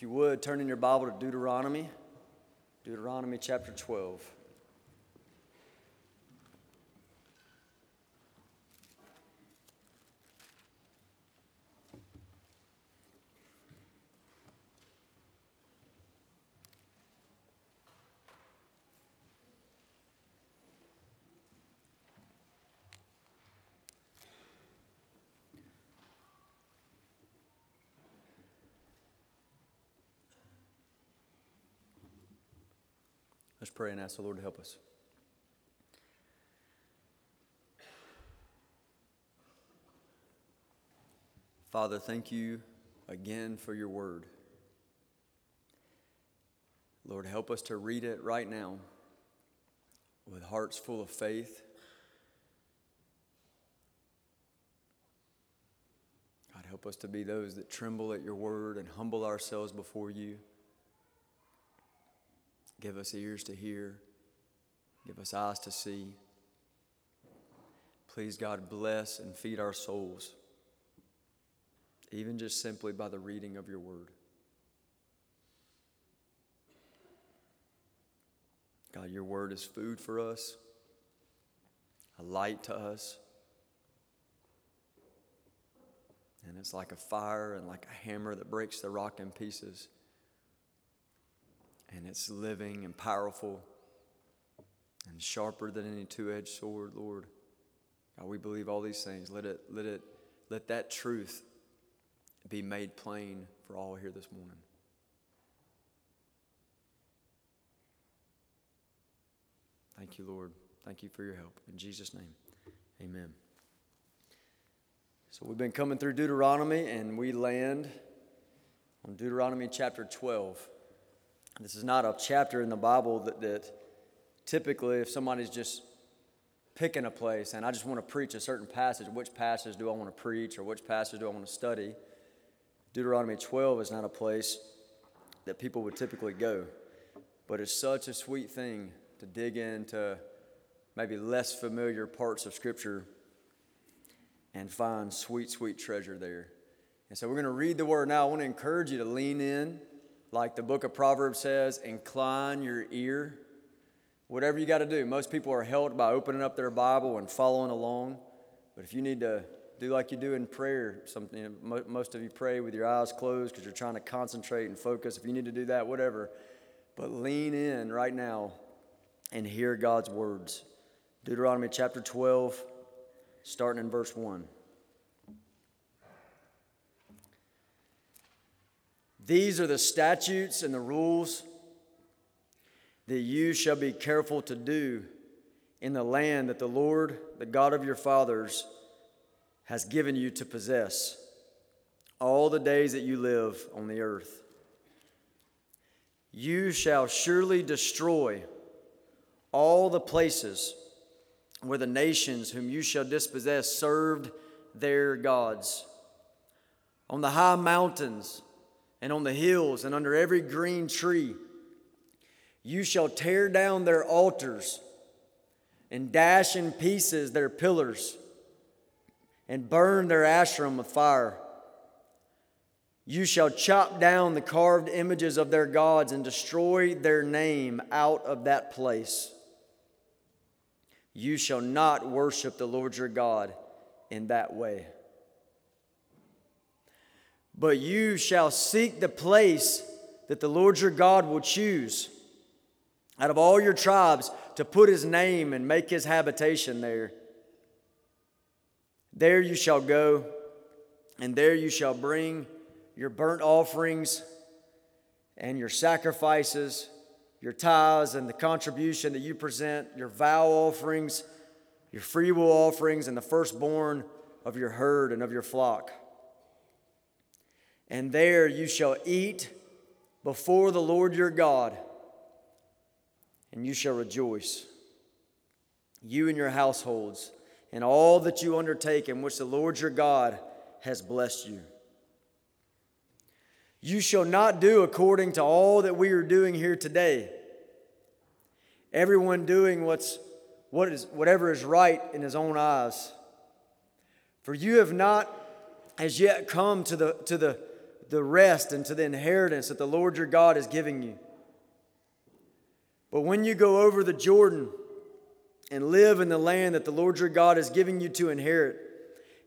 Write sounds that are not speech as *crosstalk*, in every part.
If you would, turn in your Bible to Deuteronomy, Deuteronomy chapter 12. Let's pray and ask the Lord to help us. Father, thank you again for your word. Lord, help us to read it right now with hearts full of faith. God, help us to be those that tremble at your word and humble ourselves before you. Give us ears to hear. Give us eyes to see. Please, God, bless and feed our souls, even just simply by the reading of your word. God, your word is food for us, a light to us. And it's like a fire and like a hammer that breaks the rock in pieces and it's living and powerful and sharper than any two-edged sword, Lord. God, we believe all these things. Let it, let it, let that truth be made plain for all here this morning. Thank you, Lord. Thank you for your help. In Jesus' name, amen. So we've been coming through Deuteronomy, and we land on Deuteronomy chapter 12. This is not a chapter in the Bible that, that typically, if somebody's just picking a place and I just want to preach a certain passage, which passage do I want to preach or which passage do I want to study? Deuteronomy 12 is not a place that people would typically go. But it's such a sweet thing to dig into maybe less familiar parts of Scripture and find sweet, sweet treasure there. And so we're going to read the word now. I want to encourage you to lean in like the book of Proverbs says, incline your ear. Whatever you got to do. Most people are helped by opening up their Bible and following along. But if you need to do like you do in prayer, something most of you pray with your eyes closed because you're trying to concentrate and focus. If you need to do that, whatever. But lean in right now and hear God's words. Deuteronomy chapter 12, starting in verse 1. These are the statutes and the rules that you shall be careful to do in the land that the Lord, the God of your fathers, has given you to possess all the days that you live on the earth. You shall surely destroy all the places where the nations whom you shall dispossess served their gods. On the high mountains, and on the hills and under every green tree. You shall tear down their altars and dash in pieces their pillars and burn their Asherim with fire. You shall chop down the carved images of their gods and destroy their name out of that place. You shall not worship the Lord your God in that way. But you shall seek the place that the Lord your God will choose out of all your tribes to put his name and make his habitation there. There you shall go, and there you shall bring your burnt offerings and your sacrifices, your tithes and the contribution that you present, your vow offerings, your freewill offerings, and the firstborn of your herd and of your flock and there you shall eat before the Lord your God, and you shall rejoice, you and your households, and all that you undertake in which the Lord your God has blessed you. You shall not do according to all that we are doing here today. Everyone doing what's what is whatever is right in his own eyes. For you have not as yet come to the to the the rest and to the inheritance that the Lord your God is giving you. But when you go over the Jordan and live in the land that the Lord your God is giving you to inherit,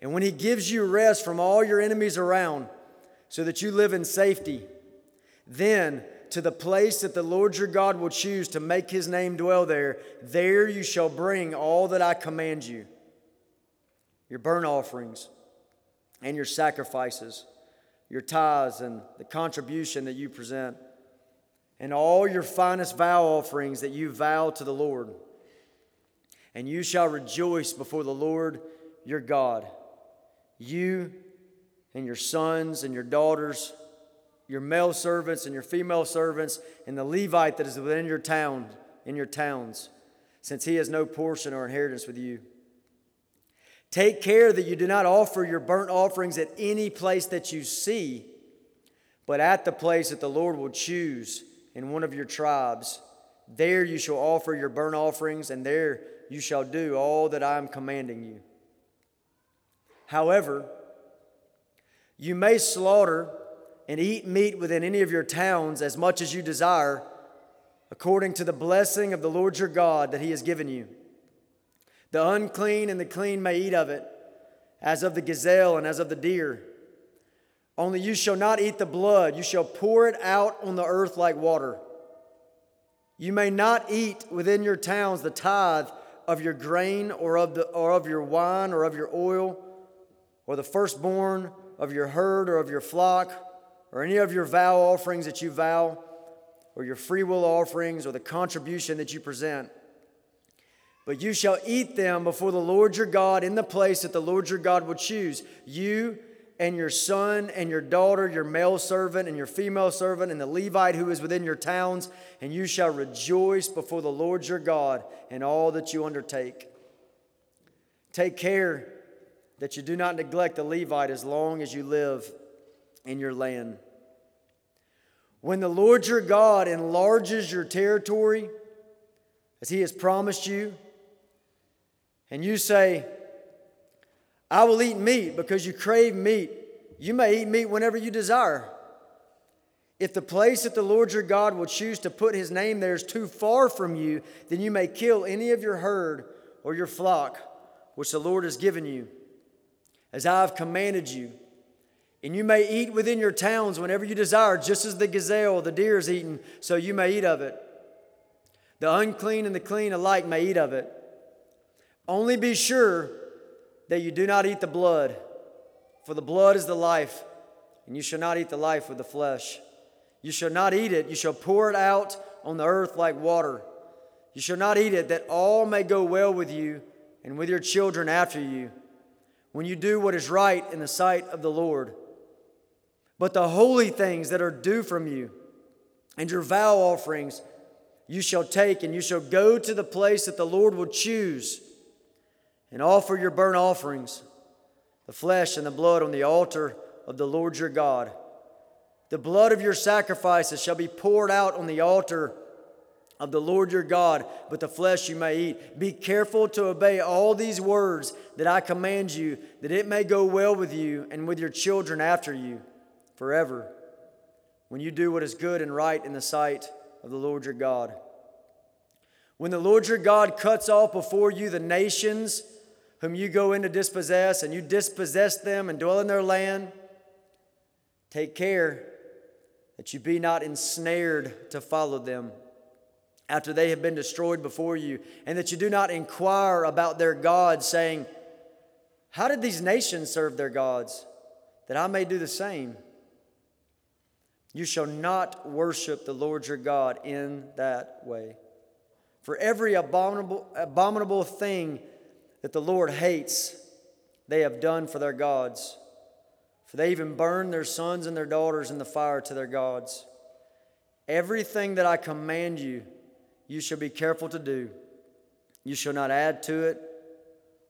and when he gives you rest from all your enemies around, so that you live in safety, then to the place that the Lord your God will choose to make his name dwell there, there you shall bring all that I command you your burnt offerings and your sacrifices, your tithes and the contribution that you present and all your finest vow offerings that you vow to the Lord. And you shall rejoice before the Lord your God, you and your sons and your daughters, your male servants and your female servants, and the Levite that is within your town, in your towns, since he has no portion or inheritance with you. Take care that you do not offer your burnt offerings at any place that you see, but at the place that the Lord will choose in one of your tribes. There you shall offer your burnt offerings, and there you shall do all that I am commanding you. However, you may slaughter and eat meat within any of your towns as much as you desire, according to the blessing of the Lord your God that he has given you. The unclean and the clean may eat of it, as of the gazelle and as of the deer only you shall not eat the blood, you shall pour it out on the earth like water. You may not eat within your towns the tithe of your grain or of, the, or of your wine or of your oil or the firstborn of your herd or of your flock or any of your vow offerings that you vow or your freewill offerings or the contribution that you present. But you shall eat them before the Lord your God in the place that the Lord your God will choose. You and your son and your daughter, your male servant and your female servant, and the Levite who is within your towns, and you shall rejoice before the Lord your God in all that you undertake. Take care that you do not neglect the Levite as long as you live in your land. When the Lord your God enlarges your territory, as he has promised you, and you say, I will eat meat because you crave meat. You may eat meat whenever you desire. If the place that the Lord your God will choose to put his name there is too far from you, then you may kill any of your herd or your flock, which the Lord has given you, as I have commanded you. And you may eat within your towns whenever you desire, just as the gazelle the deer is eaten, so you may eat of it. The unclean and the clean alike may eat of it. Only be sure that you do not eat the blood, for the blood is the life, and you shall not eat the life with the flesh. You shall not eat it, you shall pour it out on the earth like water. You shall not eat it, that all may go well with you and with your children after you, when you do what is right in the sight of the Lord. But the holy things that are due from you, and your vow offerings, you shall take, and you shall go to the place that the Lord will choose and offer your burnt offerings, the flesh and the blood on the altar of the Lord your God. The blood of your sacrifices shall be poured out on the altar of the Lord your God, but the flesh you may eat. Be careful to obey all these words that I command you, that it may go well with you and with your children after you forever, when you do what is good and right in the sight of the Lord your God. When the Lord your God cuts off before you the nations, whom you go in to dispossess, and you dispossess them and dwell in their land, take care that you be not ensnared to follow them after they have been destroyed before you, and that you do not inquire about their gods, saying, How did these nations serve their gods? That I may do the same. You shall not worship the Lord your God in that way. For every abominable, abominable thing that the Lord hates, they have done for their gods. For they even burn their sons and their daughters in the fire to their gods. Everything that I command you, you shall be careful to do. You shall not add to it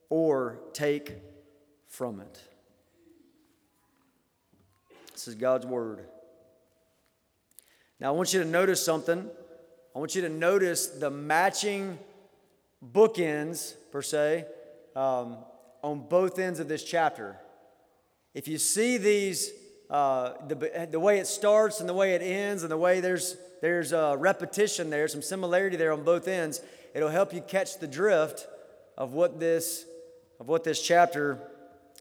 or take from it. This is God's word. Now, I want you to notice something. I want you to notice the matching bookends, per se, um, on both ends of this chapter. If you see these uh, the, the way it starts and the way it ends and the way there's, there's a repetition there, some similarity there on both ends, it'll help you catch the drift of what this, of what this chapter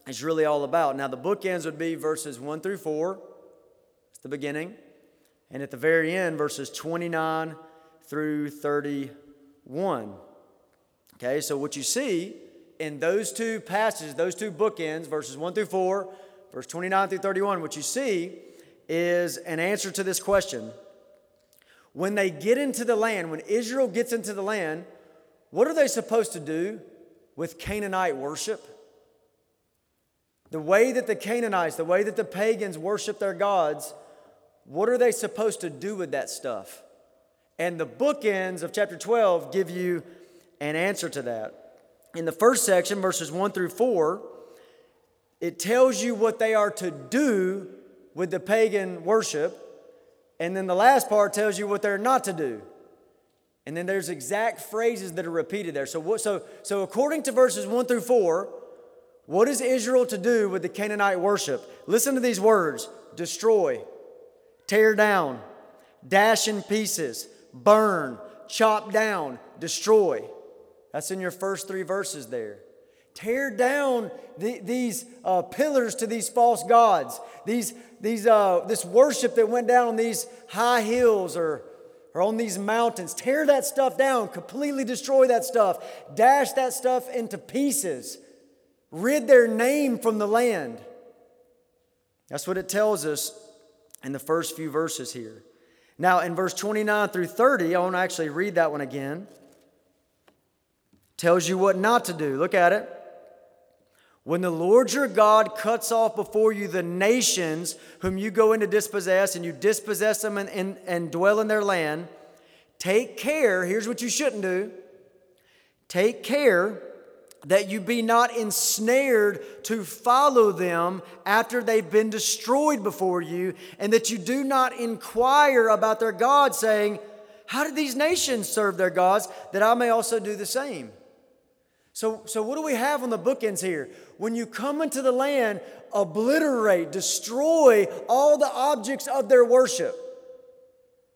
is really all about. Now, the bookends would be verses 1 through 4, it's the beginning, and at the very end, verses 29 through 31. Okay, so what you see in those two passages, those two bookends, verses 1 through 4, verse 29 through 31, what you see is an answer to this question. When they get into the land, when Israel gets into the land, what are they supposed to do with Canaanite worship? The way that the Canaanites, the way that the pagans worship their gods, what are they supposed to do with that stuff? And the bookends of chapter 12 give you an answer to that. In the first section, verses 1 through 4, it tells you what they are to do with the pagan worship. And then the last part tells you what they're not to do. And then there's exact phrases that are repeated there. So, what, so, so according to verses 1 through 4, what is Israel to do with the Canaanite worship? Listen to these words destroy, tear down, dash in pieces, burn, chop down, destroy. That's in your first three verses there. Tear down the, these uh, pillars to these false gods, these, these, uh, this worship that went down on these high hills or, or on these mountains. Tear that stuff down, completely destroy that stuff, dash that stuff into pieces, rid their name from the land. That's what it tells us in the first few verses here. Now, in verse 29 through 30, I want to actually read that one again. Tells you what not to do. Look at it. When the Lord your God cuts off before you the nations whom you go in to dispossess, and you dispossess them and, and, and dwell in their land, take care. Here's what you shouldn't do take care that you be not ensnared to follow them after they've been destroyed before you, and that you do not inquire about their gods, saying, How did these nations serve their gods, that I may also do the same? So, so what do we have on the bookends here? When you come into the land, obliterate, destroy all the objects of their worship.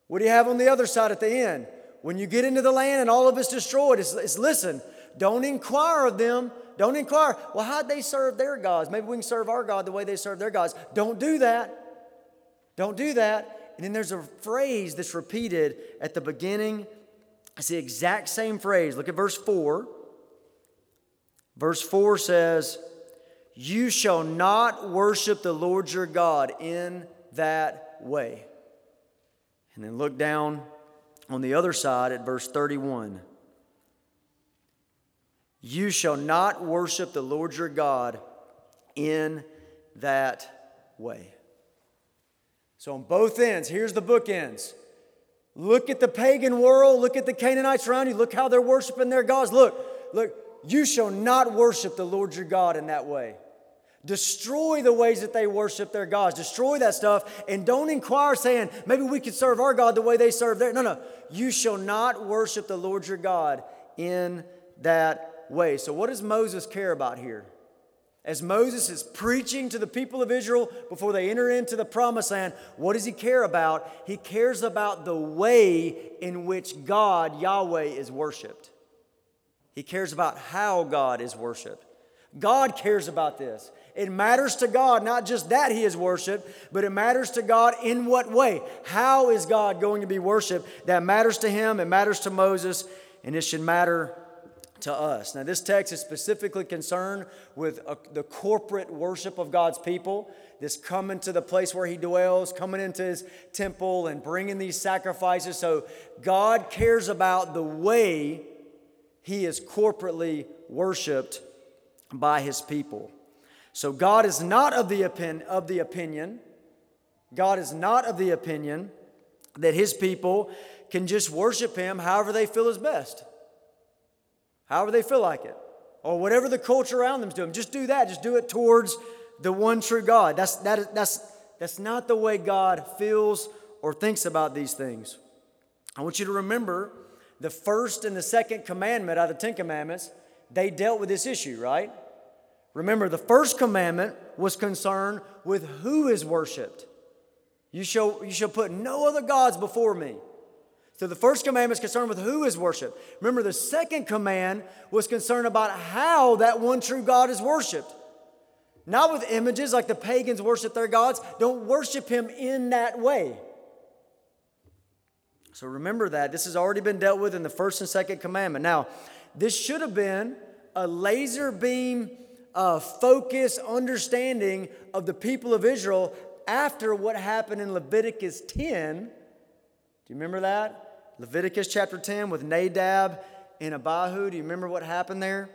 What do you have on the other side at the end? When you get into the land and all of it's destroyed, it's, it's listen, don't inquire of them. Don't inquire, well, how'd they serve their gods? Maybe we can serve our God the way they serve their gods. Don't do that. Don't do that. And then there's a phrase that's repeated at the beginning. It's the exact same phrase. Look at verse 4. Verse 4 says, You shall not worship the Lord your God in that way. And then look down on the other side at verse 31. You shall not worship the Lord your God in that way. So, on both ends, here's the bookends. Look at the pagan world, look at the Canaanites around you, look how they're worshiping their gods. Look, look, you shall not worship the Lord your God in that way. Destroy the ways that they worship their gods. Destroy that stuff and don't inquire saying, maybe we could serve our God the way they serve their. No, no. You shall not worship the Lord your God in that way. So, what does Moses care about here? As Moses is preaching to the people of Israel before they enter into the promised land, what does he care about? He cares about the way in which God, Yahweh, is worshiped. He cares about how God is worshiped. God cares about this. It matters to God, not just that He is worshiped, but it matters to God in what way? How is God going to be worshiped? That matters to Him, it matters to Moses, and it should matter to us. Now, this text is specifically concerned with a, the corporate worship of God's people, this coming to the place where He dwells, coming into His temple, and bringing these sacrifices. So, God cares about the way He is corporately worshiped by His people. So, God is not of the, opin- of the opinion, God is not of the opinion that His people can just worship Him however they feel is best however they feel like it, or whatever the culture around them is doing. Just do that. Just do it towards the one true God. That's, that is, that's, that's not the way God feels or thinks about these things. I want you to remember the first and the second commandment out of the Ten Commandments, they dealt with this issue, right? Remember, the first commandment was concerned with who is worshiped. You shall, you shall put no other gods before me. So the first commandment is concerned with who is worshiped. Remember, the second command was concerned about how that one true God is worshiped. Not with images like the pagans worship their gods. Don't worship him in that way. So remember that. This has already been dealt with in the first and second commandment. Now, this should have been a laser beam uh, focus understanding of the people of Israel after what happened in Leviticus 10. Do you remember that? Leviticus chapter 10 with Nadab and Abihu. Do you remember what happened there?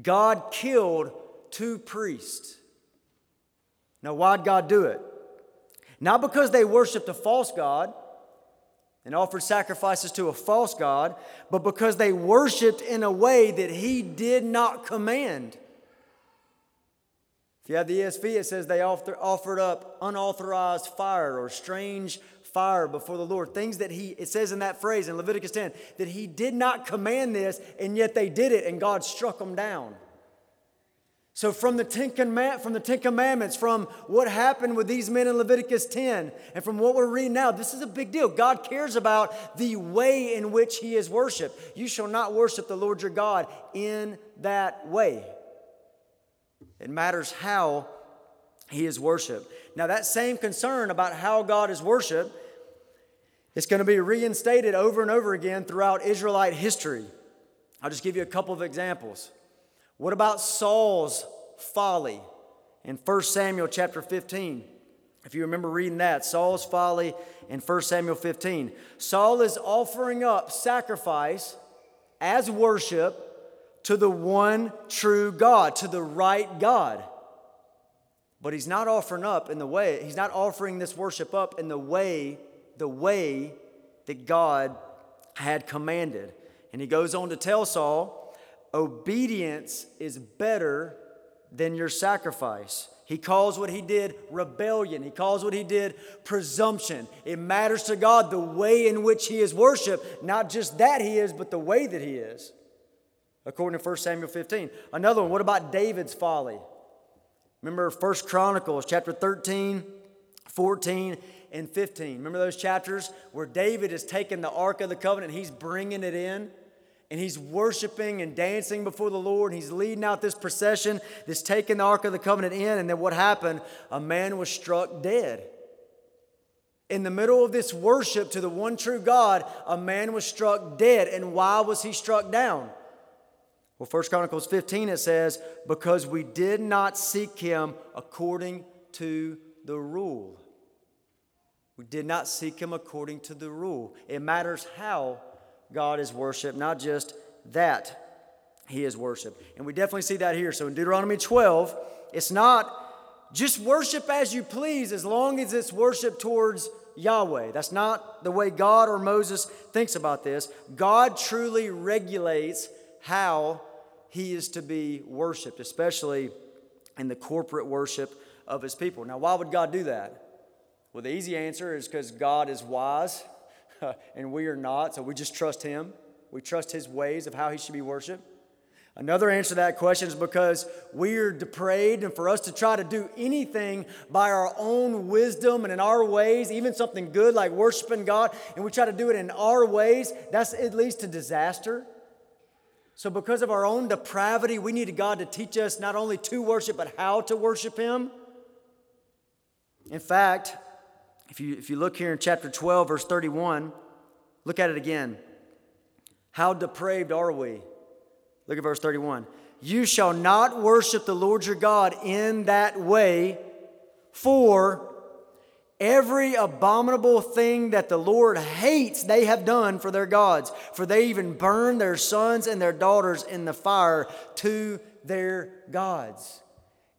God killed two priests. Now, why'd God do it? Not because they worshiped a false God and offered sacrifices to a false God, but because they worshiped in a way that He did not command. If you have the ESV, it says they offered up unauthorized fire or strange fire before the Lord. Things that he, it says in that phrase in Leviticus 10, that he did not command this, and yet they did it, and God struck them down. So, from the, Ten from the Ten Commandments, from what happened with these men in Leviticus 10, and from what we're reading now, this is a big deal. God cares about the way in which He is worshiped. You shall not worship the Lord your God in that way. It matters how He is worshiped. Now, that same concern about how God is worshiped is going to be reinstated over and over again throughout Israelite history. I'll just give you a couple of examples. What about Saul's folly in 1 Samuel chapter 15? If you remember reading that, Saul's folly in 1 Samuel 15. Saul is offering up sacrifice as worship to the one true God, to the right God. But he's not offering up in the way, he's not offering this worship up in the way the way that God had commanded. And he goes on to tell Saul, obedience is better than your sacrifice. He calls what he did rebellion. He calls what he did presumption. It matters to God the way in which he is worshiped, not just that he is, but the way that he is, according to 1 Samuel 15. Another one, what about David's folly? Remember 1 Chronicles chapter 13, 14, and 15. Remember those chapters where David is taking the Ark of the Covenant, he's bringing it in, and he's worshiping and dancing before the Lord. He's leading out this procession that's taking the Ark of the Covenant in. And then what happened? A man was struck dead. In the middle of this worship to the one true God, a man was struck dead. And why was he struck down? Well, 1 Chronicles 15 it says, Because we did not seek him according to the rule. We did not seek him according to the rule. It matters how God is worshiped, not just that he is worshiped. And we definitely see that here. So in Deuteronomy 12, it's not just worship as you please as long as it's worship towards Yahweh. That's not the way God or Moses thinks about this. God truly regulates how he is to be worshiped, especially in the corporate worship of his people. Now, why would God do that? Well, the easy answer is because God is wise *laughs* and we are not, so we just trust Him. We trust His ways of how He should be worshiped. Another answer to that question is because we are depraved, and for us to try to do anything by our own wisdom and in our ways, even something good like worshiping God, and we try to do it in our ways, that's it leads to disaster. So, because of our own depravity, we need God to teach us not only to worship, but how to worship Him. In fact, if you, if you look here in chapter 12, verse 31, look at it again. How depraved are we? Look at verse 31. You shall not worship the Lord your God in that way, for every abominable thing that the Lord hates, they have done for their gods. For they even burn their sons and their daughters in the fire to their gods.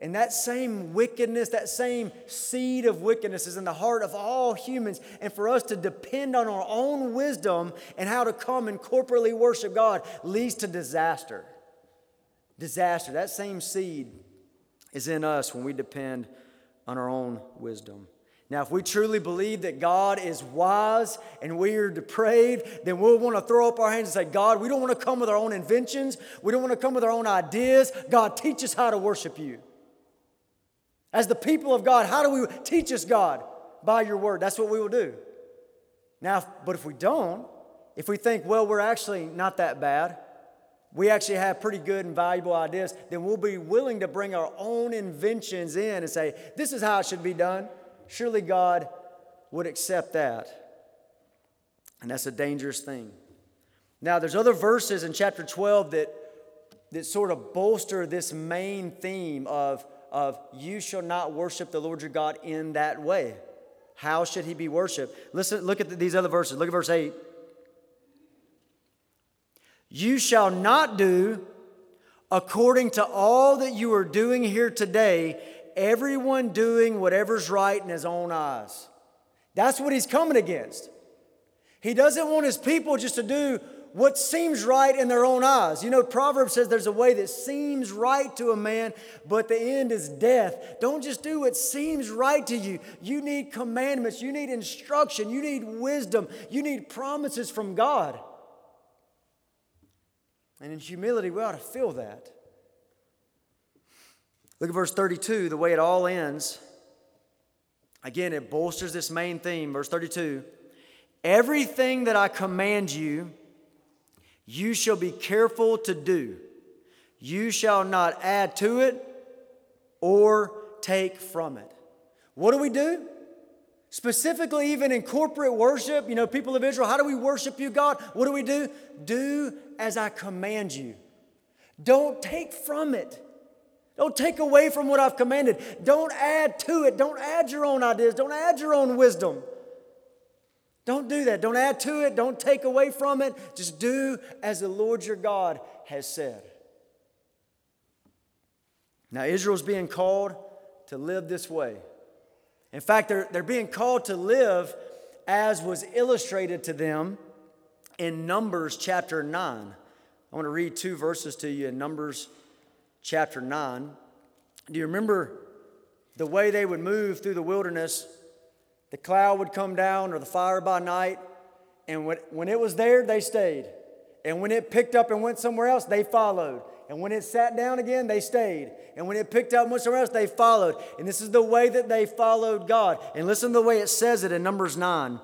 And that same wickedness, that same seed of wickedness is in the heart of all humans. And for us to depend on our own wisdom and how to come and corporately worship God leads to disaster. Disaster. That same seed is in us when we depend on our own wisdom. Now, if we truly believe that God is wise and we are depraved, then we'll want to throw up our hands and say, God, we don't want to come with our own inventions. We don't want to come with our own ideas. God, teach us how to worship you. As the people of God, how do we teach us, God? By your word. That's what we will do. Now, but if we don't, if we think, well, we're actually not that bad, we actually have pretty good and valuable ideas, then we'll be willing to bring our own inventions in and say, this is how it should be done. Surely God would accept that. And that's a dangerous thing. Now, there's other verses in chapter 12 that, that sort of bolster this main theme of, of you shall not worship the Lord your God in that way. How should he be worshiped? Listen, look at these other verses. Look at verse 8. You shall not do according to all that you are doing here today everyone doing whatever's right in his own eyes. That's what he's coming against. He doesn't want his people just to do what seems right in their own eyes. You know, Proverbs says there's a way that seems right to a man, but the end is death. Don't just do what seems right to you. You need commandments, you need instruction, you need wisdom, you need promises from God. And in humility, we ought to feel that. Look at verse 32, the way it all ends. Again, it bolsters this main theme. Verse 32 Everything that I command you, you shall be careful to do. You shall not add to it or take from it. What do we do? Specifically, even in corporate worship, you know, people of Israel, how do we worship you, God? What do we do? Do as I command you. Don't take from it. Don't take away from what I've commanded. Don't add to it. Don't add your own ideas. Don't add your own wisdom. Don't do that. Don't add to it. Don't take away from it. Just do as the Lord your God has said. Now, Israel's being called to live this way. In fact, they're, they're being called to live as was illustrated to them in Numbers chapter 9. I want to read two verses to you in Numbers chapter 9. Do you remember the way they would move through the wilderness? The cloud would come down or the fire by night, and when, when it was there, they stayed. And when it picked up and went somewhere else, they followed. And when it sat down again, they stayed. And when it picked up and went somewhere else, they followed. And this is the way that they followed God. And listen to the way it says it in Numbers 9.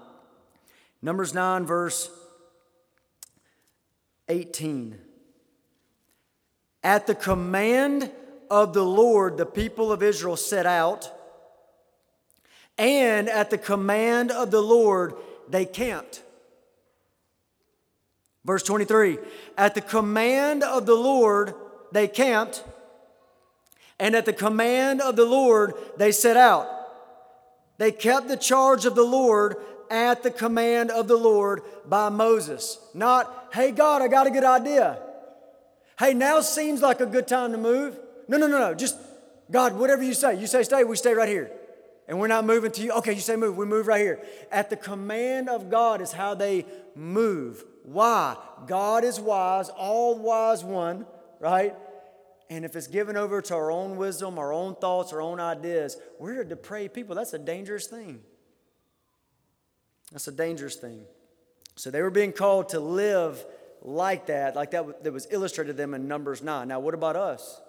Numbers 9, verse 18. At the command of the Lord, the people of Israel set out, and at the command of the Lord, they camped. Verse 23 At the command of the Lord, they camped, and at the command of the Lord, they set out. They kept the charge of the Lord at the command of the Lord by Moses. Not, hey, God, I got a good idea. Hey, now seems like a good time to move. No, no, no, no. Just, God, whatever you say. You say stay, we stay right here. And we're not moving to you. Okay, you say move, we move right here. At the command of God is how they move. Why? God is wise, all wise one, right? And if it's given over to our own wisdom, our own thoughts, our own ideas, we're a depraved people. That's a dangerous thing. That's a dangerous thing. So they were being called to live like that, like that, that was illustrated to them in Numbers 9. Now, what about us?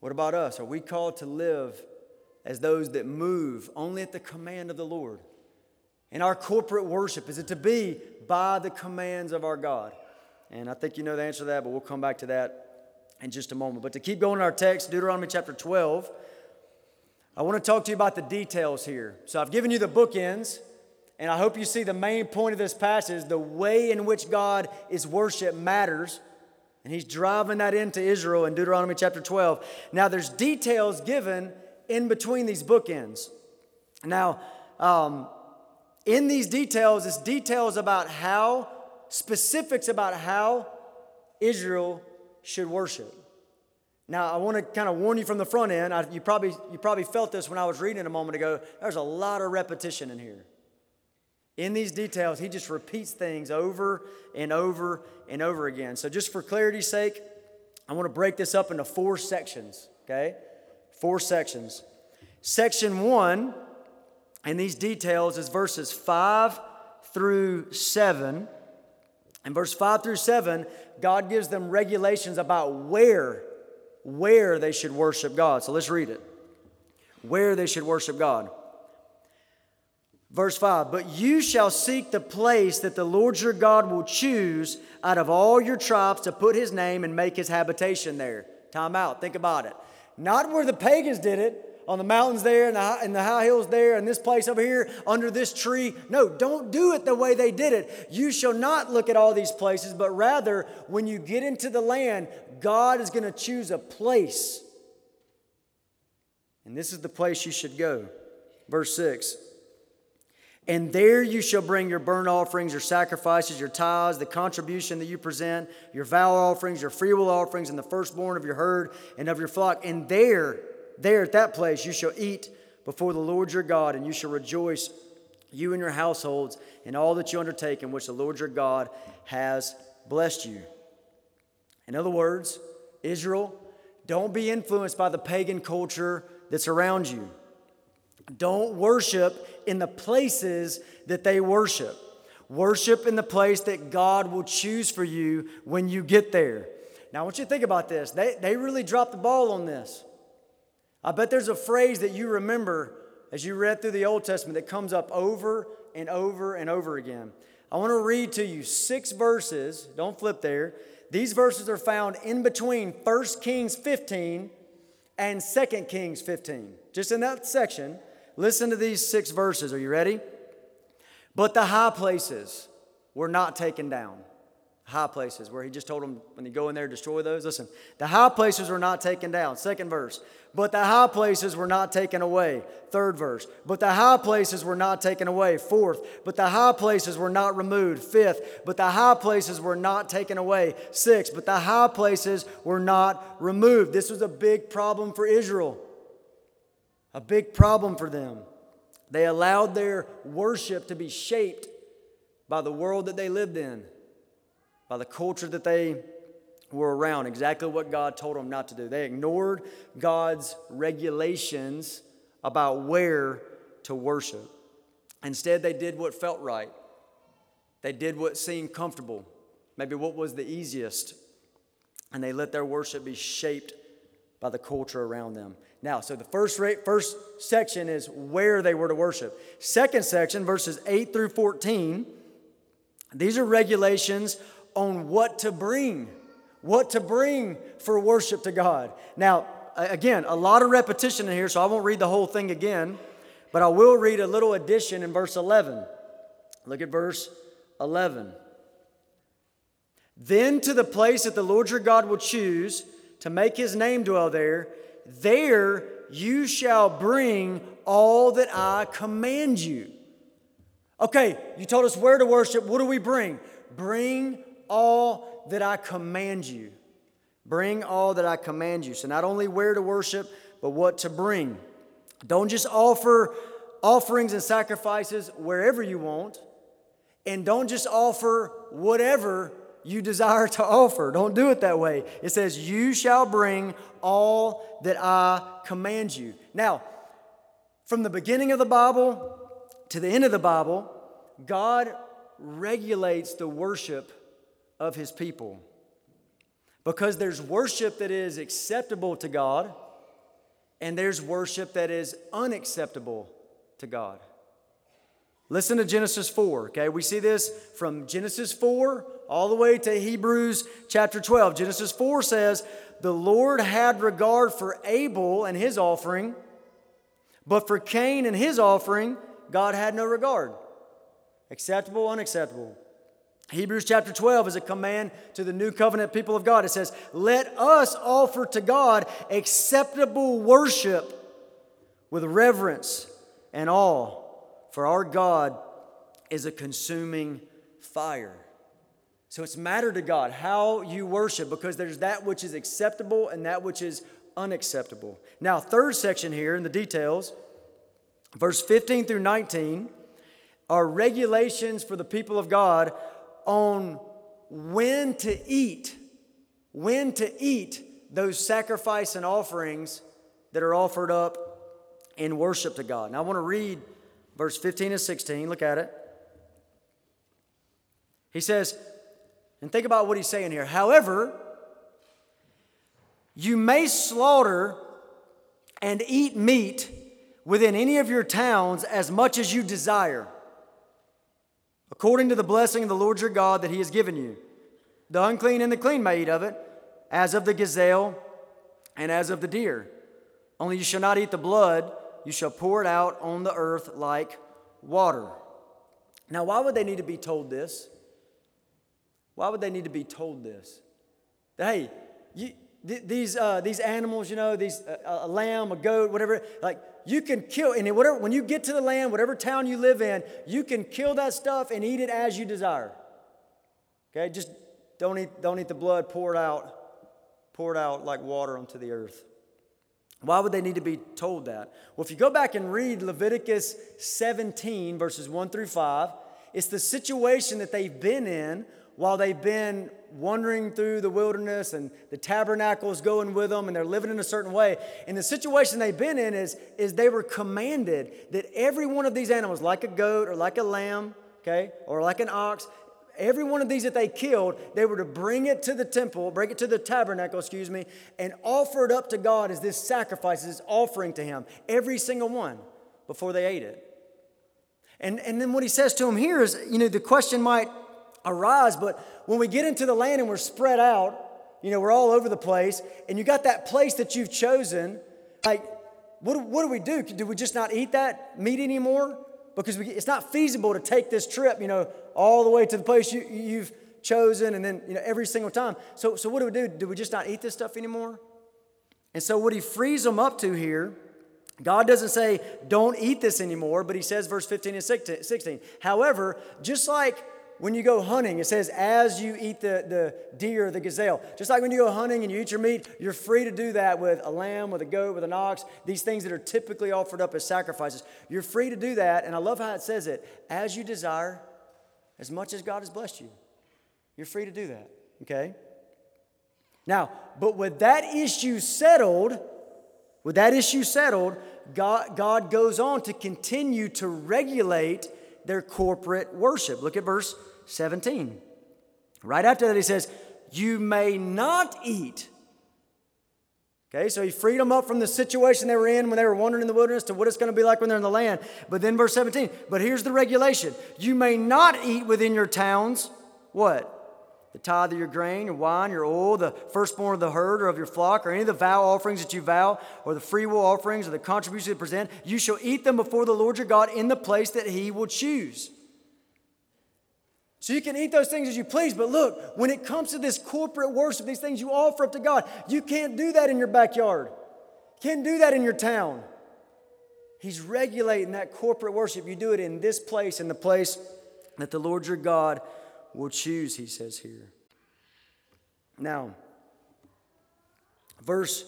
What about us? Are we called to live as those that move only at the command of the Lord? And our corporate worship, is it to be by the commands of our God? And I think you know the answer to that, but we'll come back to that in just a moment. But to keep going in our text, Deuteronomy chapter 12, I want to talk to you about the details here. So I've given you the bookends. And I hope you see the main point of this passage the way in which God is worshiped matters. And he's driving that into Israel in Deuteronomy chapter 12. Now, there's details given in between these bookends. Now, um, in these details, it's details about how, specifics about how Israel should worship. Now, I want to kind of warn you from the front end. I, you, probably, you probably felt this when I was reading it a moment ago. There's a lot of repetition in here. In these details, he just repeats things over and over and over again. So, just for clarity's sake, I want to break this up into four sections, okay? Four sections. Section one in these details is verses 5 through 7. In verse 5 through 7, God gives them regulations about where, where they should worship God. So let's read it. Where they should worship God. Verse 5 But you shall seek the place that the Lord your God will choose out of all your tribes to put his name and make his habitation there. Time out. Think about it. Not where the pagans did it, on the mountains there and the, and the high hills there and this place over here under this tree. No, don't do it the way they did it. You shall not look at all these places, but rather, when you get into the land, God is going to choose a place. And this is the place you should go. Verse 6 and there you shall bring your burnt offerings, your sacrifices, your tithes, the contribution that you present, your vow offerings, your freewill offerings, and the firstborn of your herd and of your flock. And there, there at that place, you shall eat before the Lord your God, and you shall rejoice, you and your households, in all that you undertake, in which the Lord your God has blessed you. In other words, Israel, don't be influenced by the pagan culture that's around you. Don't worship in the places that they worship. Worship in the place that God will choose for you when you get there. Now, I want you to think about this. They, they really dropped the ball on this. I bet there's a phrase that you remember as you read through the Old Testament that comes up over and over and over again. I want to read to you six verses. Don't flip there. These verses are found in between 1 Kings 15 and 2 Kings 15. Just in that section. Listen to these six verses. Are you ready? But the high places were not taken down. High places, where he just told them when you go in there, destroy those. Listen, the high places were not taken down. Second verse. But the high places were not taken away. Third verse. But the high places were not taken away. Fourth. But the high places were not removed. Fifth. But the high places were not taken away. Sixth. But the high places were not removed. This was a big problem for Israel a big problem for them. They allowed their worship to be shaped by the world that they lived in, by the culture that they were around, exactly what God told them not to do. They ignored God's regulations about where to worship. Instead, they did what felt right, they did what seemed comfortable, maybe what was the easiest, and they let their worship be shaped by the culture around them. Now, so the first, rate, first section is where they were to worship. Second section, verses 8 through 14, these are regulations on what to bring, what to bring for worship to God. Now, again, a lot of repetition in here, so I won't read the whole thing again, but I will read a little addition in verse 11. Look at verse 11. Then to the place that the Lord your God will choose to make his name dwell there, there you shall bring all that I command you. Okay, you told us where to worship. What do we bring? Bring all that I command you. Bring all that I command you. So, not only where to worship, but what to bring. Don't just offer offerings and sacrifices wherever you want, and don't just offer whatever you desire to offer. Don't do it that way. It says, You shall bring all that I command you. Now, from the beginning of the Bible to the end of the Bible, God regulates the worship of his people. Because there's worship that is acceptable to God, and there's worship that is unacceptable to God. Listen to Genesis 4, okay? We see this from Genesis 4 all the way to Hebrews chapter 12. Genesis 4 says, The Lord had regard for Abel and his offering, but for Cain and his offering, God had no regard. Acceptable, unacceptable. Hebrews chapter 12 is a command to the new covenant people of God. It says, Let us offer to God acceptable worship with reverence and awe for our God is a consuming fire. So it's matter to God how you worship because there's that which is acceptable and that which is unacceptable. Now, third section here in the details, verse 15 through 19, are regulations for the people of God on when to eat, when to eat those sacrifice and offerings that are offered up in worship to God. Now, I want to read verse 15 and 16. Look at it. He says, and think about what he's saying here. However, you may slaughter and eat meat within any of your towns as much as you desire, according to the blessing of the Lord your God that he has given you. The unclean and the clean may eat of it, as of the gazelle and as of the deer. Only you shall not eat the blood, you shall pour it out on the earth like water. Now, why would they need to be told this? Why would they need to be told this? That, hey, you, th- these, uh, these animals, you know, these, uh, a lamb, a goat, whatever, like, you can kill, and whatever, when you get to the land, whatever town you live in, you can kill that stuff and eat it as you desire. Okay, just don't eat, don't eat the blood, pour it out, pour it out like water onto the earth. Why would they need to be told that? Well, if you go back and read Leviticus 17, verses 1 through 5, it's the situation that they've been in while they've been wandering through the wilderness and the tabernacle's going with them and they're living in a certain way. And the situation they've been in is, is they were commanded that every one of these animals, like a goat or like a lamb, okay, or like an ox, every one of these that they killed, they were to bring it to the temple, bring it to the tabernacle, excuse me, and offer it up to God as this sacrifice, as this offering to Him. Every single one before they ate it. And, and then what he says to them here is, you know, the question might arise, but when we get into the land and we're spread out, you know, we're all over the place, and you got that place that you've chosen, like, what, what do we do? Do we just not eat that meat anymore? Because we, it's not feasible to take this trip, you know, all the way to the place you, you've chosen and then, you know, every single time. So, so what do we do? Do we just not eat this stuff anymore? And so, what he frees them up to here, God doesn't say, don't eat this anymore, but he says, verse 15 and 16. However, just like when you go hunting, it says, as you eat the, the deer, the gazelle. Just like when you go hunting and you eat your meat, you're free to do that with a lamb, with a goat, with an ox, these things that are typically offered up as sacrifices. You're free to do that. And I love how it says it as you desire, as much as God has blessed you. You're free to do that, okay? Now, but with that issue settled, with that issue settled, God, God goes on to continue to regulate their corporate worship. Look at verse 17. Right after that, he says, You may not eat. Okay, so he freed them up from the situation they were in when they were wandering in the wilderness to what it's going to be like when they're in the land. But then, verse 17, but here's the regulation you may not eat within your towns what? The tithe of your grain, your wine, your oil, the firstborn of the herd or of your flock, or any of the vow offerings that you vow, or the freewill offerings or the contributions you present. You shall eat them before the Lord your God in the place that he will choose. So you can eat those things as you please, but look, when it comes to this corporate worship, these things you offer up to God, you can't do that in your backyard. You can't do that in your town. He's regulating that corporate worship. You do it in this place, in the place that the Lord your God will choose, he says here. Now, verse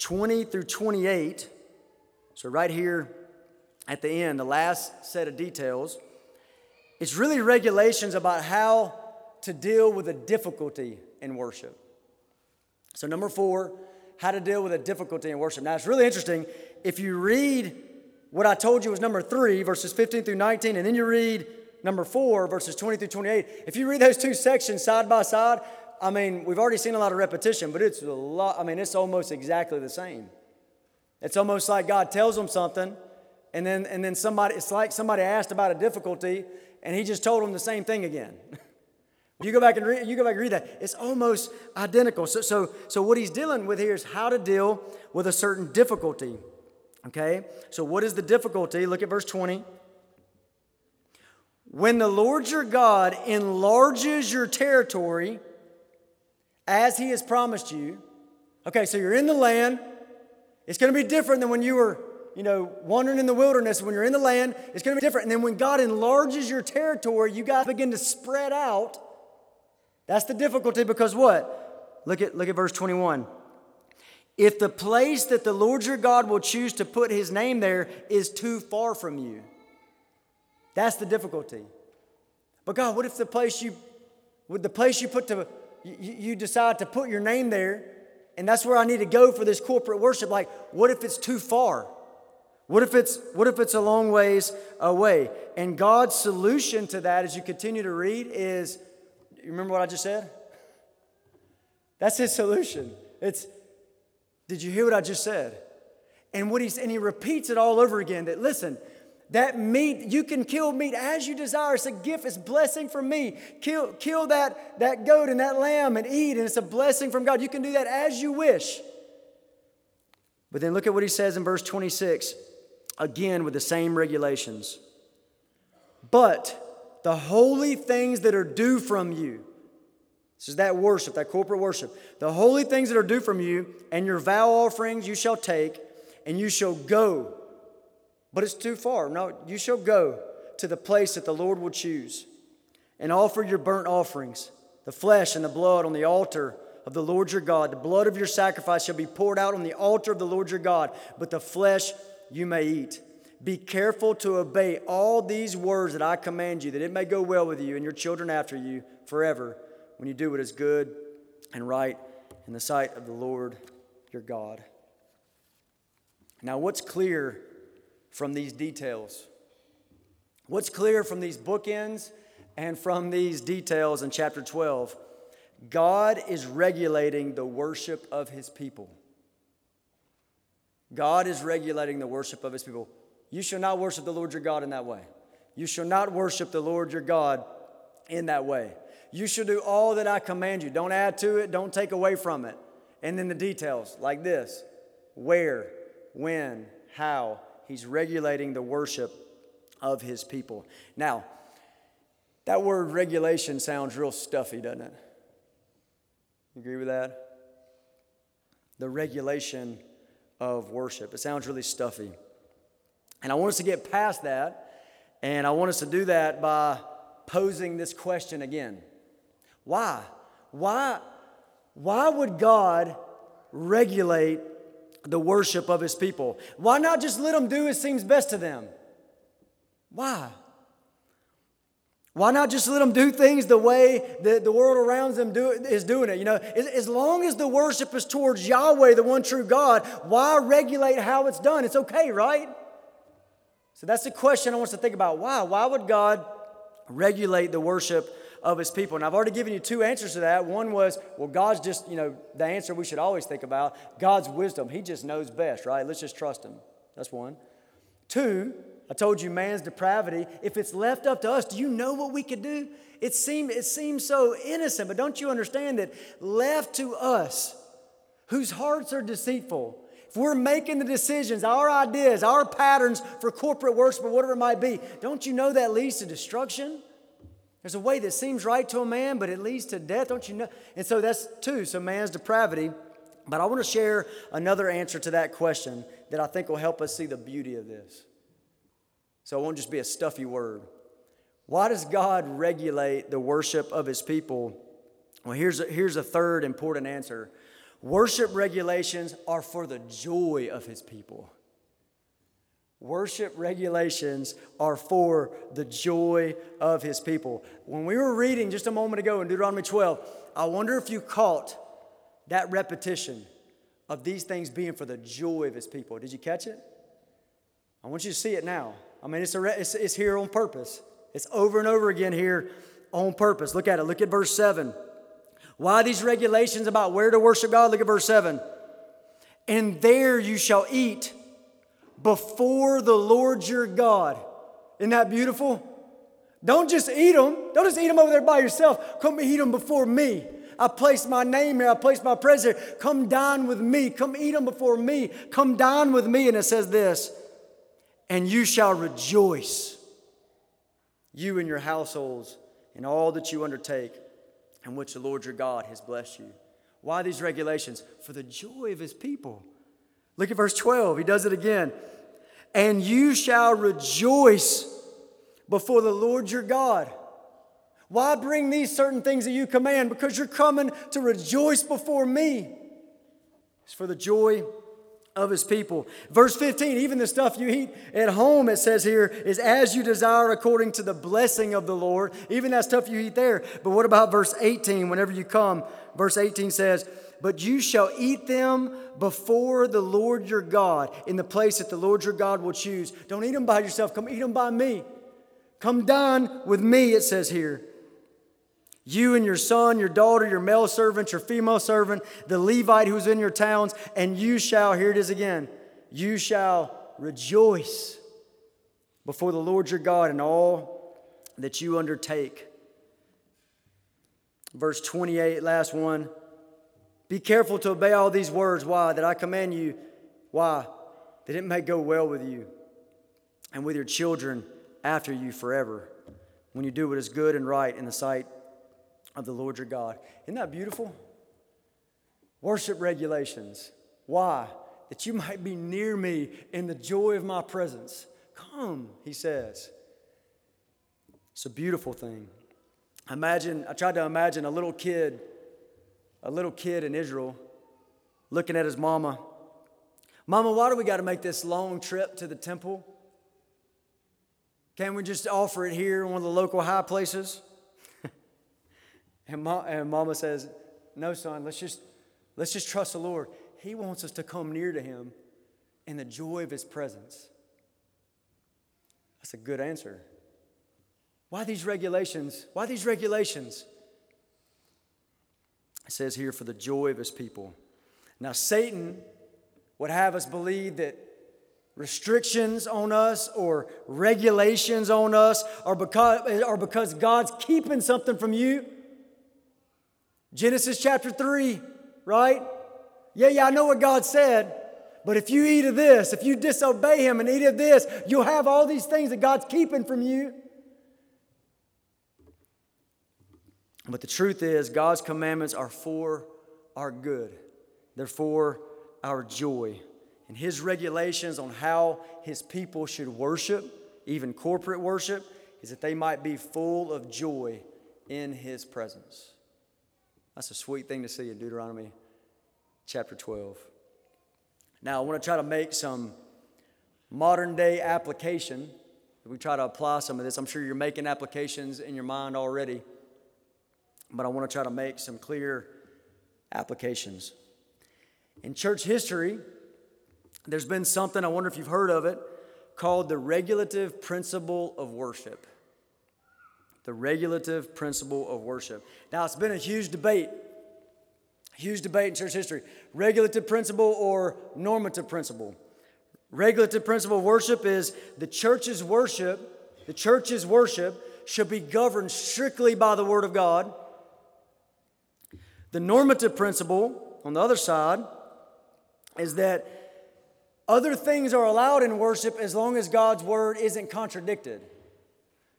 20 through 28, so right here at the end, the last set of details it's really regulations about how to deal with a difficulty in worship. So, number four, how to deal with a difficulty in worship. Now, it's really interesting. If you read what I told you was number three, verses 15 through 19, and then you read number four, verses 20 through 28, if you read those two sections side by side, I mean, we've already seen a lot of repetition, but it's a lot, I mean, it's almost exactly the same. It's almost like God tells them something, and then, and then somebody, it's like somebody asked about a difficulty, and he just told them the same thing again. *laughs* you go back and read, you go back and read that. It's almost identical. So, so, so what he's dealing with here is how to deal with a certain difficulty. Okay? So what is the difficulty? Look at verse 20. When the Lord your God enlarges your territory as he has promised you, okay, so you're in the land, it's going to be different than when you were you know, wandering in the wilderness, when you're in the land, it's going to be different. And then when God enlarges your territory, you to begin to spread out. That's the difficulty because what? Look at, look at verse 21. If the place that the Lord your God will choose to put his name there is too far from you, that's the difficulty. But God, what if the place you, with the place you put to, you, you decide to put your name there, and that's where I need to go for this corporate worship? Like, what if it's too far? What if it's what if it's a long ways away? And God's solution to that as you continue to read is you remember what I just said? That's his solution. It's did you hear what I just said? And what he's and he repeats it all over again that listen, that meat, you can kill meat as you desire. It's a gift, it's blessing from me. Kill, kill that, that goat and that lamb and eat, and it's a blessing from God. You can do that as you wish. But then look at what he says in verse 26, again with the same regulations. But the holy things that are due from you, this is that worship, that corporate worship. The holy things that are due from you and your vow offerings you shall take, and you shall go but it's too far. No, you shall go to the place that the Lord will choose and offer your burnt offerings, the flesh and the blood on the altar of the Lord your God. The blood of your sacrifice shall be poured out on the altar of the Lord your God, but the flesh you may eat. Be careful to obey all these words that I command you, that it may go well with you and your children after you forever when you do what is good and right in the sight of the Lord your God. Now, what's clear from these details. What's clear from these bookends and from these details in chapter 12? God is regulating the worship of his people. God is regulating the worship of his people. You shall not worship the Lord your God in that way. You shall not worship the Lord your God in that way. You shall do all that I command you. Don't add to it, don't take away from it. And then the details like this where, when, how, He's regulating the worship of his people. Now, that word regulation sounds real stuffy, doesn't it? You agree with that? The regulation of worship. It sounds really stuffy. And I want us to get past that, and I want us to do that by posing this question again. Why? Why, why would God regulate the worship of his people. Why not just let them do as seems best to them? Why? Why not just let them do things the way that the world around them do, is doing it? You know, as, as long as the worship is towards Yahweh, the one true God, why regulate how it's done? It's okay, right? So that's the question I want us to think about. Why? Why would God regulate the worship of his people. And I've already given you two answers to that. One was, well, God's just, you know, the answer we should always think about God's wisdom. He just knows best, right? Let's just trust him. That's one. Two, I told you man's depravity. If it's left up to us, do you know what we could do? It, seem, it seems so innocent, but don't you understand that left to us, whose hearts are deceitful, if we're making the decisions, our ideas, our patterns for corporate worship or whatever it might be, don't you know that leads to destruction? There's a way that seems right to a man, but it leads to death, don't you know? And so that's two. So man's depravity. But I want to share another answer to that question that I think will help us see the beauty of this. So it won't just be a stuffy word. Why does God regulate the worship of his people? Well, here's a, here's a third important answer worship regulations are for the joy of his people. Worship regulations are for the joy of his people. When we were reading just a moment ago in Deuteronomy 12, I wonder if you caught that repetition of these things being for the joy of his people. Did you catch it? I want you to see it now. I mean, it's, a, it's, it's here on purpose. It's over and over again here on purpose. Look at it. Look at verse 7. Why these regulations about where to worship God? Look at verse 7. And there you shall eat before the Lord your God. Isn't that beautiful? Don't just eat them. Don't just eat them over there by yourself. Come eat them before me. I place my name here. I place my presence here. Come dine with me. Come eat them before me. Come dine with me. And it says this, and you shall rejoice, you and your households, in all that you undertake, in which the Lord your God has blessed you. Why these regulations? For the joy of his people. Look at verse 12. He does it again. And you shall rejoice before the Lord your God. Why bring these certain things that you command? Because you're coming to rejoice before me. It's for the joy of his people. Verse 15, even the stuff you eat at home, it says here, is as you desire according to the blessing of the Lord. Even that stuff you eat there. But what about verse 18? Whenever you come, verse 18 says, But you shall eat them before the Lord your God in the place that the Lord your God will choose. Don't eat them by yourself, come eat them by me. Come dine with me, it says here. You and your son, your daughter, your male servant, your female servant, the Levite who's in your towns, and you shall, here it is again, you shall rejoice before the Lord your God in all that you undertake. Verse 28, last one. Be careful to obey all these words. Why? That I command you. Why? That it may go well with you and with your children after you forever when you do what is good and right in the sight of the Lord your God. Isn't that beautiful? Worship regulations. Why? That you might be near me in the joy of my presence. Come, he says. It's a beautiful thing. Imagine, I tried to imagine a little kid, a little kid in Israel looking at his mama. Mama, why do we got to make this long trip to the temple? Can't we just offer it here in one of the local high places? *laughs* and, Ma- and mama says, No, son, let's just, let's just trust the Lord. He wants us to come near to Him in the joy of His presence. That's a good answer. Why these regulations? Why these regulations? It says here, for the joy of his people. Now, Satan would have us believe that restrictions on us or regulations on us are because, are because God's keeping something from you. Genesis chapter 3, right? Yeah, yeah, I know what God said, but if you eat of this, if you disobey Him and eat of this, you'll have all these things that God's keeping from you. But the truth is, God's commandments are for our good, they're for our joy. And His regulations on how His people should worship, even corporate worship, is that they might be full of joy in His presence. That's a sweet thing to see in Deuteronomy chapter 12. Now, I want to try to make some modern day application. We try to apply some of this. I'm sure you're making applications in your mind already but I want to try to make some clear applications. In church history, there's been something, I wonder if you've heard of it, called the regulative principle of worship. The regulative principle of worship. Now, it's been a huge debate, huge debate in church history. Regulative principle or normative principle. Regulative principle of worship is the church's worship, the church's worship should be governed strictly by the Word of God the normative principle, on the other side, is that other things are allowed in worship as long as God's word isn't contradicted.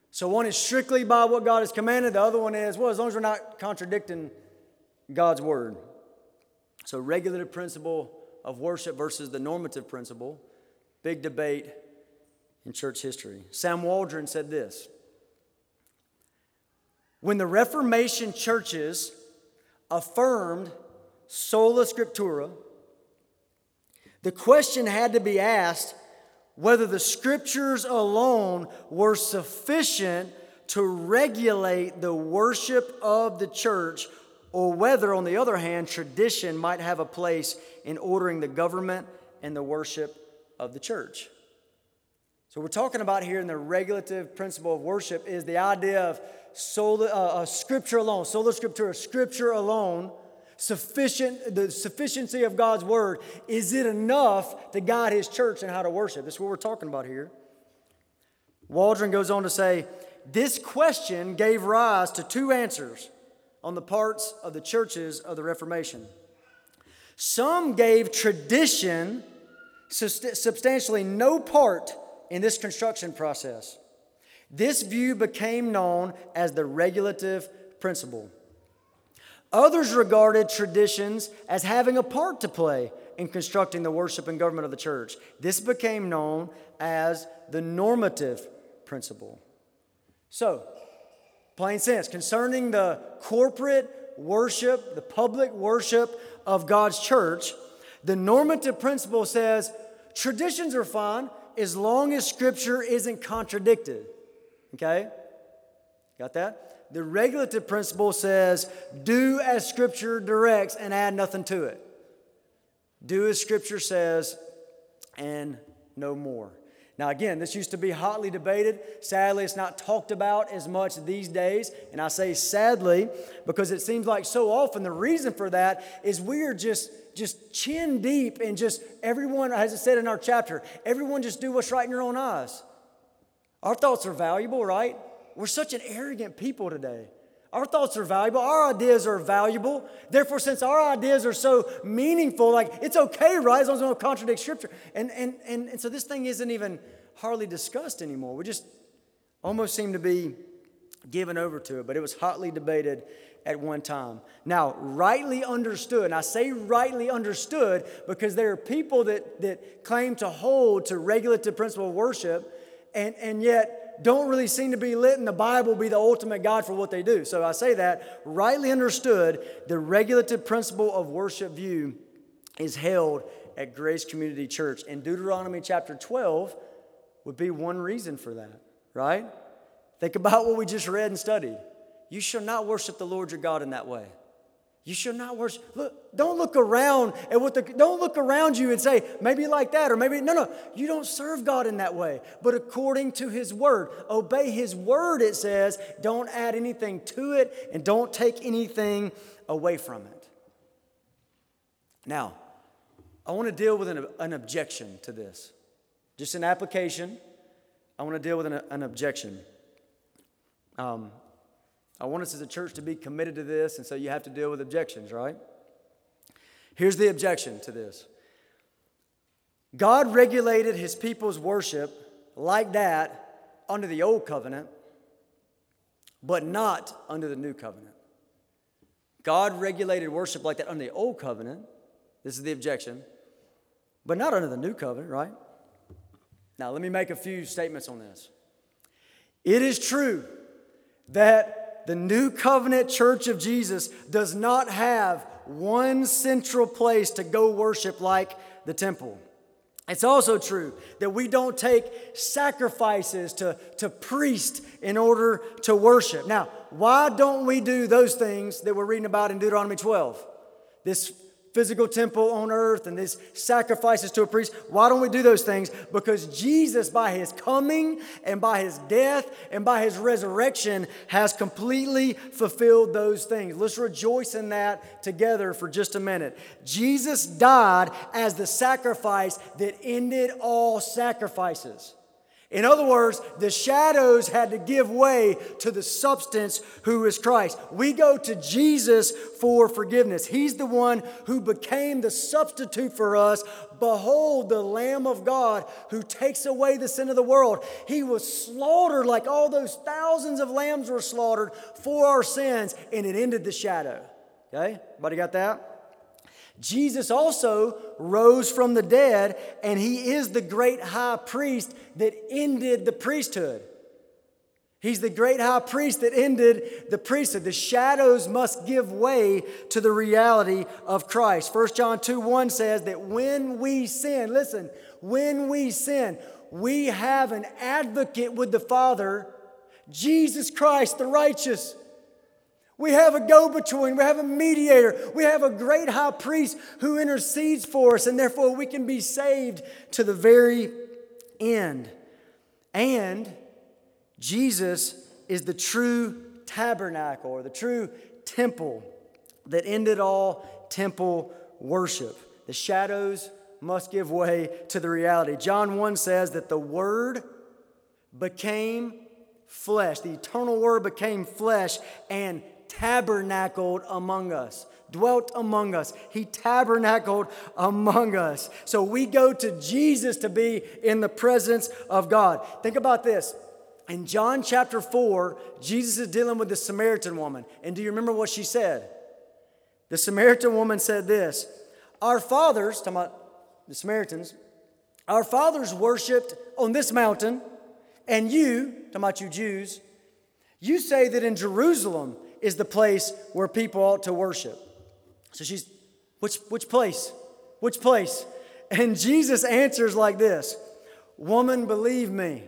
So one is strictly by what God has commanded, the other one is, well, as long as we're not contradicting God's word. So, regulative principle of worship versus the normative principle, big debate in church history. Sam Waldron said this When the Reformation churches affirmed sola scriptura, the question had to be asked whether the scriptures alone were sufficient to regulate the worship of the church, or whether, on the other hand, tradition might have a place in ordering the government and the worship of the church. So, we're talking about here in the regulative principle of worship is the idea of sola, uh, uh, scripture alone, sola scriptura, scripture alone, sufficient, the sufficiency of God's word, is it enough to guide his church and how to worship? That's what we're talking about here. Waldron goes on to say, this question gave rise to two answers on the parts of the churches of the Reformation. Some gave tradition substantially no part in this construction process. This view became known as the regulative principle. Others regarded traditions as having a part to play in constructing the worship and government of the church. This became known as the normative principle. So, plain sense, concerning the corporate worship, the public worship of God's church, the normative principle says traditions are fine as long as Scripture isn't contradicted. Okay? Got that? The regulative principle says, do as Scripture directs and add nothing to it. Do as Scripture says and no more. Now, again, this used to be hotly debated. Sadly, it's not talked about as much these days. And I say sadly because it seems like so often the reason for that is we're just, just chin deep and just everyone, as it said in our chapter, everyone just do what's right in your own eyes. Our thoughts are valuable, right? We're such an arrogant people today. Our thoughts are valuable. Our ideas are valuable. Therefore, since our ideas are so meaningful, like it's okay, right? As long as we don't contradict Scripture. And, and, and, and so this thing isn't even hardly discussed anymore. We just almost seem to be given over to it, but it was hotly debated at one time. Now, rightly understood, and I say rightly understood because there are people that, that claim to hold to regulative principle of worship, and, and yet don't really seem to be and the Bible be the ultimate guide for what they do. So I say that, rightly understood, the regulative principle of worship view is held at Grace Community Church. And Deuteronomy chapter 12 would be one reason for that, right? Think about what we just read and studied. You shall not worship the Lord your God in that way. You should not worship. Look, don't look around at what the don't look around you and say, maybe like that, or maybe no, no. You don't serve God in that way, but according to his word. Obey his word, it says. Don't add anything to it and don't take anything away from it. Now, I want to deal with an, an objection to this. Just an application. I want to deal with an, an objection. Um, I want us as a church to be committed to this, and so you have to deal with objections, right? Here's the objection to this God regulated his people's worship like that under the old covenant, but not under the new covenant. God regulated worship like that under the old covenant. This is the objection, but not under the new covenant, right? Now, let me make a few statements on this. It is true that the new covenant church of Jesus does not have one central place to go worship like the temple. It's also true that we don't take sacrifices to, to priests in order to worship. Now, why don't we do those things that we're reading about in Deuteronomy 12? This physical temple on earth and these sacrifices to a priest. Why don't we do those things? Because Jesus, by his coming and by his death and by his resurrection, has completely fulfilled those things. Let's rejoice in that together for just a minute. Jesus died as the sacrifice that ended all sacrifices. In other words, the shadows had to give way to the substance who is Christ. We go to Jesus for forgiveness. He's the one who became the substitute for us. Behold, the Lamb of God who takes away the sin of the world. He was slaughtered like all those thousands of lambs were slaughtered for our sins, and it ended the shadow. Okay? Everybody got that? Jesus also rose from the dead, and he is the great high priest that ended the priesthood. He's the great high priest that ended the priesthood. The shadows must give way to the reality of Christ. 1 John 2 1 says that when we sin, listen, when we sin, we have an advocate with the Father, Jesus Christ, the righteous. We have a go between, we have a mediator, we have a great high priest who intercedes for us, and therefore we can be saved to the very end. And Jesus is the true tabernacle or the true temple that ended all temple worship. The shadows must give way to the reality. John 1 says that the Word became flesh, the eternal Word became flesh and tabernacled among us, dwelt among us. He tabernacled among us. So we go to Jesus to be in the presence of God. Think about this. In John chapter 4, Jesus is dealing with the Samaritan woman. And do you remember what she said? The Samaritan woman said this Our fathers, talking about the Samaritans, our fathers worshiped on this mountain, and you, talking about you Jews, you say that in Jerusalem is the place where people ought to worship. So she's, which, which place? Which place? And Jesus answers like this Woman, believe me,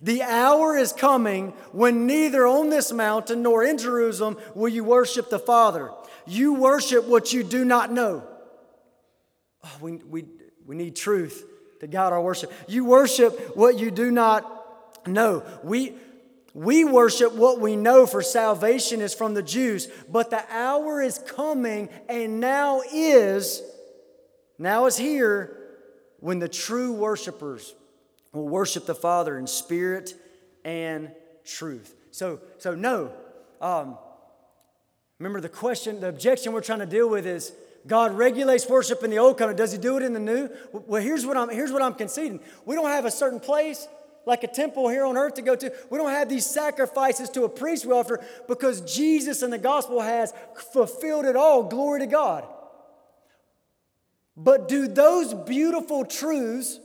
The hour is coming when neither on this mountain nor in Jerusalem will you worship the Father. You worship what you do not know. Oh, we, we, we need truth to guide our worship. You worship what you do not know. We, we worship what we know, for salvation is from the Jews. But the hour is coming, and now is, now is here, when the true worshipers will worship the Father in spirit and truth. So, so no. Um, remember the question, the objection we're trying to deal with is God regulates worship in the old covenant. Does He do it in the new? Well, here's what I'm here's what I'm conceding. We don't have a certain place like a temple here on earth to go to. We don't have these sacrifices to a priest we offer because Jesus and the gospel has fulfilled it all. Glory to God. But do those beautiful truths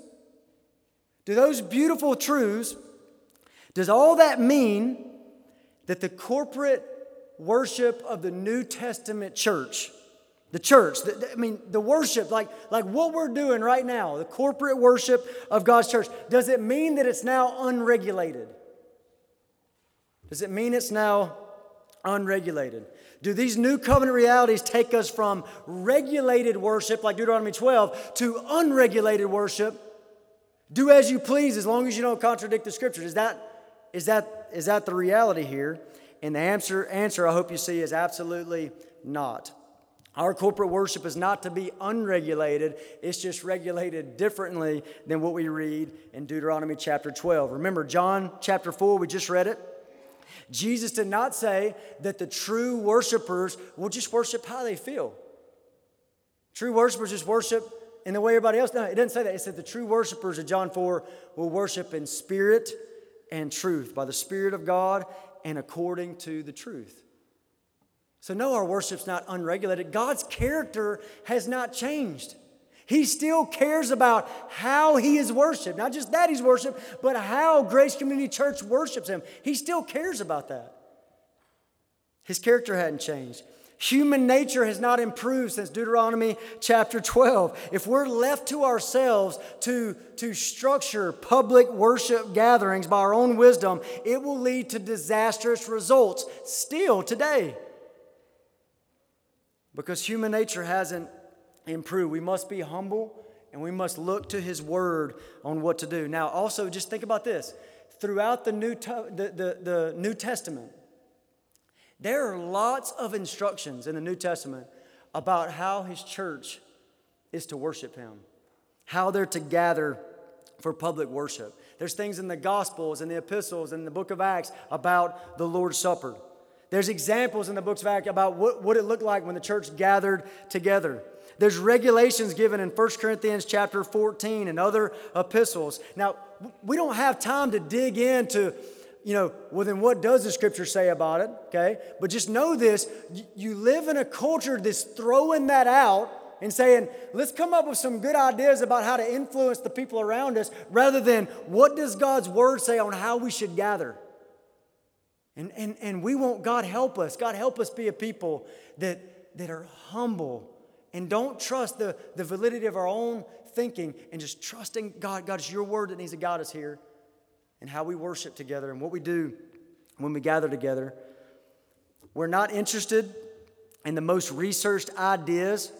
do those beautiful truths, does all that mean that the corporate worship of the New Testament church, the church, the, I mean, the worship, like, like what we're doing right now, the corporate worship of God's church, does it mean that it's now unregulated? Does it mean it's now unregulated? Do these new covenant realities take us from regulated worship, like Deuteronomy 12, to unregulated worship, do as you please as long as you don't contradict the scriptures. Is that, is that, is that the reality here? And the answer, answer, I hope you see, is absolutely not. Our corporate worship is not to be unregulated, it's just regulated differently than what we read in Deuteronomy chapter 12. Remember, John chapter 4, we just read it. Jesus did not say that the true worshipers will just worship how they feel. True worshipers just worship in the way everybody else. No, it doesn't say that. It said the true worshipers of John 4 will worship in spirit and truth, by the Spirit of God and according to the truth. So, no, our worship's not unregulated. God's character has not changed. He still cares about how he is worshiped. Not just that he's worshiped, but how Grace Community Church worships him. He still cares about that. His character hadn't changed. Human nature has not improved since Deuteronomy chapter 12. If we're left to ourselves to, to structure public worship gatherings by our own wisdom, it will lead to disastrous results still today. Because human nature hasn't improved. We must be humble and we must look to His Word on what to do. Now, also, just think about this. Throughout the New, the, the, the New Testament, there are lots of instructions in the New Testament about how his church is to worship him, how they're to gather for public worship. There's things in the Gospels and the epistles and the book of Acts about the Lord's Supper. There's examples in the books of Acts about what, what it looked like when the church gathered together. There's regulations given in 1 Corinthians chapter 14 and other epistles. Now, we don't have time to dig into you know, well, then what does the scripture say about it? Okay? But just know this you live in a culture that's throwing that out and saying, let's come up with some good ideas about how to influence the people around us rather than what does God's word say on how we should gather? And, and, and we want God help us. God help us be a people that, that are humble and don't trust the, the validity of our own thinking and just trusting God. God, it's your word that needs to guide us here and how we worship together and what we do when we gather together. We're not interested in the most researched ideas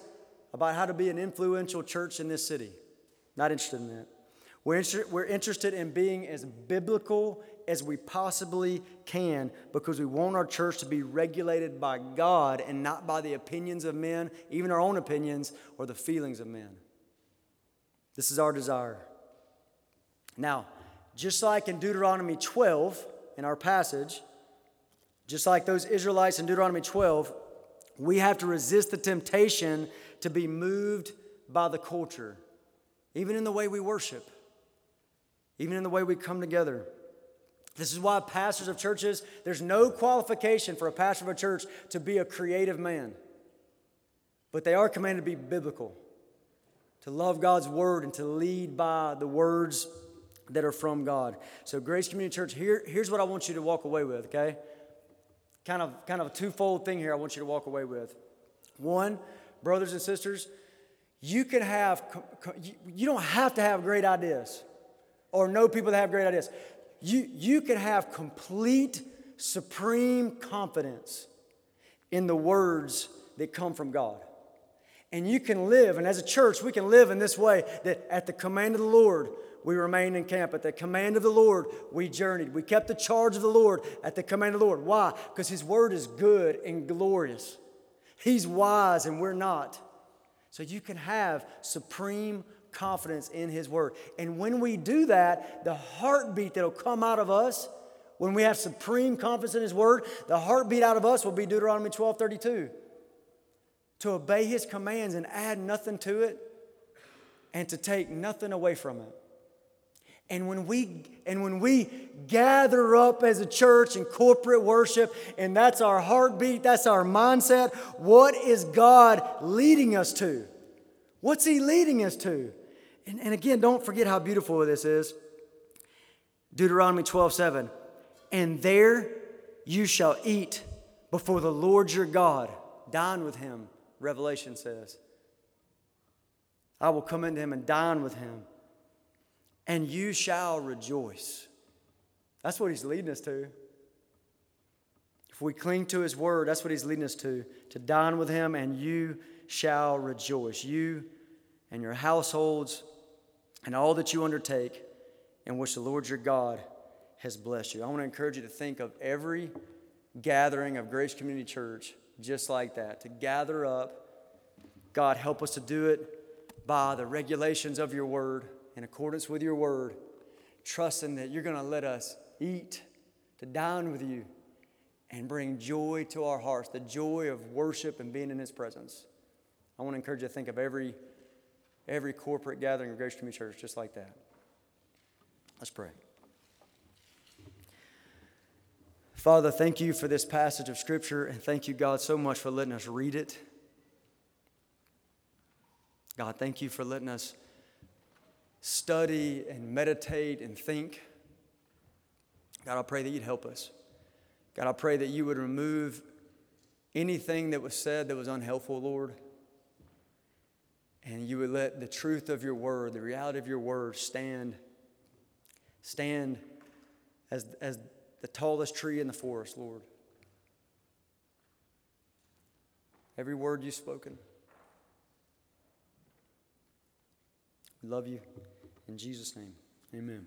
about how to be an influential church in this city. Not interested in that. We're, inter- we're interested in being as biblical as we possibly can because we want our church to be regulated by God and not by the opinions of men, even our own opinions or the feelings of men. This is our desire. Now, just like in Deuteronomy 12, in our passage, just like those Israelites in Deuteronomy 12, we have to resist the temptation to be moved by the culture, even in the way we worship, even in the way we come together. This is why pastors of churches, there's no qualification for a pastor of a church to be a creative man. But they are commanded to be biblical, to love God's word and to lead by the words that are from God. So, Grace Community Church, here, here's what I want you to walk away with, okay? Kind of, kind of a twofold thing here I want you to walk away with. One, brothers and sisters, you can have, you don't have to have great ideas or know people that have great ideas. You, you can have complete, supreme confidence in the words that come from God. And you can live, and as a church, we can live in this way that at the command of the Lord, we remained in camp. At the command of the Lord, we journeyed. We kept the charge of the Lord at the command of the Lord. Why? Because His word is good and glorious. He's wise and we're not. So you can have supreme confidence in His word. And when we do that, the heartbeat that'll come out of us, when we have supreme confidence in His word, the heartbeat out of us will be Deuteronomy 12 32. To obey His commands and add nothing to it, and to take nothing away from it. And when we and when we gather up as a church in corporate worship and that's our heartbeat, that's our mindset, what is God leading us to? What's he leading us to? And, and again, don't forget how beautiful this is. Deuteronomy 12, 7. And there you shall eat before the Lord your God. Dine with him, Revelation says. I will come into him and dine with him and you shall rejoice. That's what he's leading us to. If we cling to his word, that's what he's leading us to to dine with him, and you shall rejoice. You and your households and all that you undertake, in which the Lord your God has blessed you. I want to encourage you to think of every gathering of Grace Community Church just like that to gather up. God, help us to do it by the regulations of your word in accordance with your word, trusting that you're going to let us eat, to dine with you, and bring joy to our hearts, the joy of worship and being in His presence. I want to encourage you to think of every, every corporate gathering of Grace Community Church just like that. Let's pray. Father, thank you for this passage of Scripture, and thank you, God, so much for letting us read it. God, thank you for letting us study and meditate and think. God, I pray that you'd help us. God, I pray that you would remove anything that was said that was unhelpful, Lord. And you would let the truth of your word, the reality of your word, stand, stand as, as the tallest tree in the forest, Lord. Every word you've spoken. We love you. In Jesus' name, amen.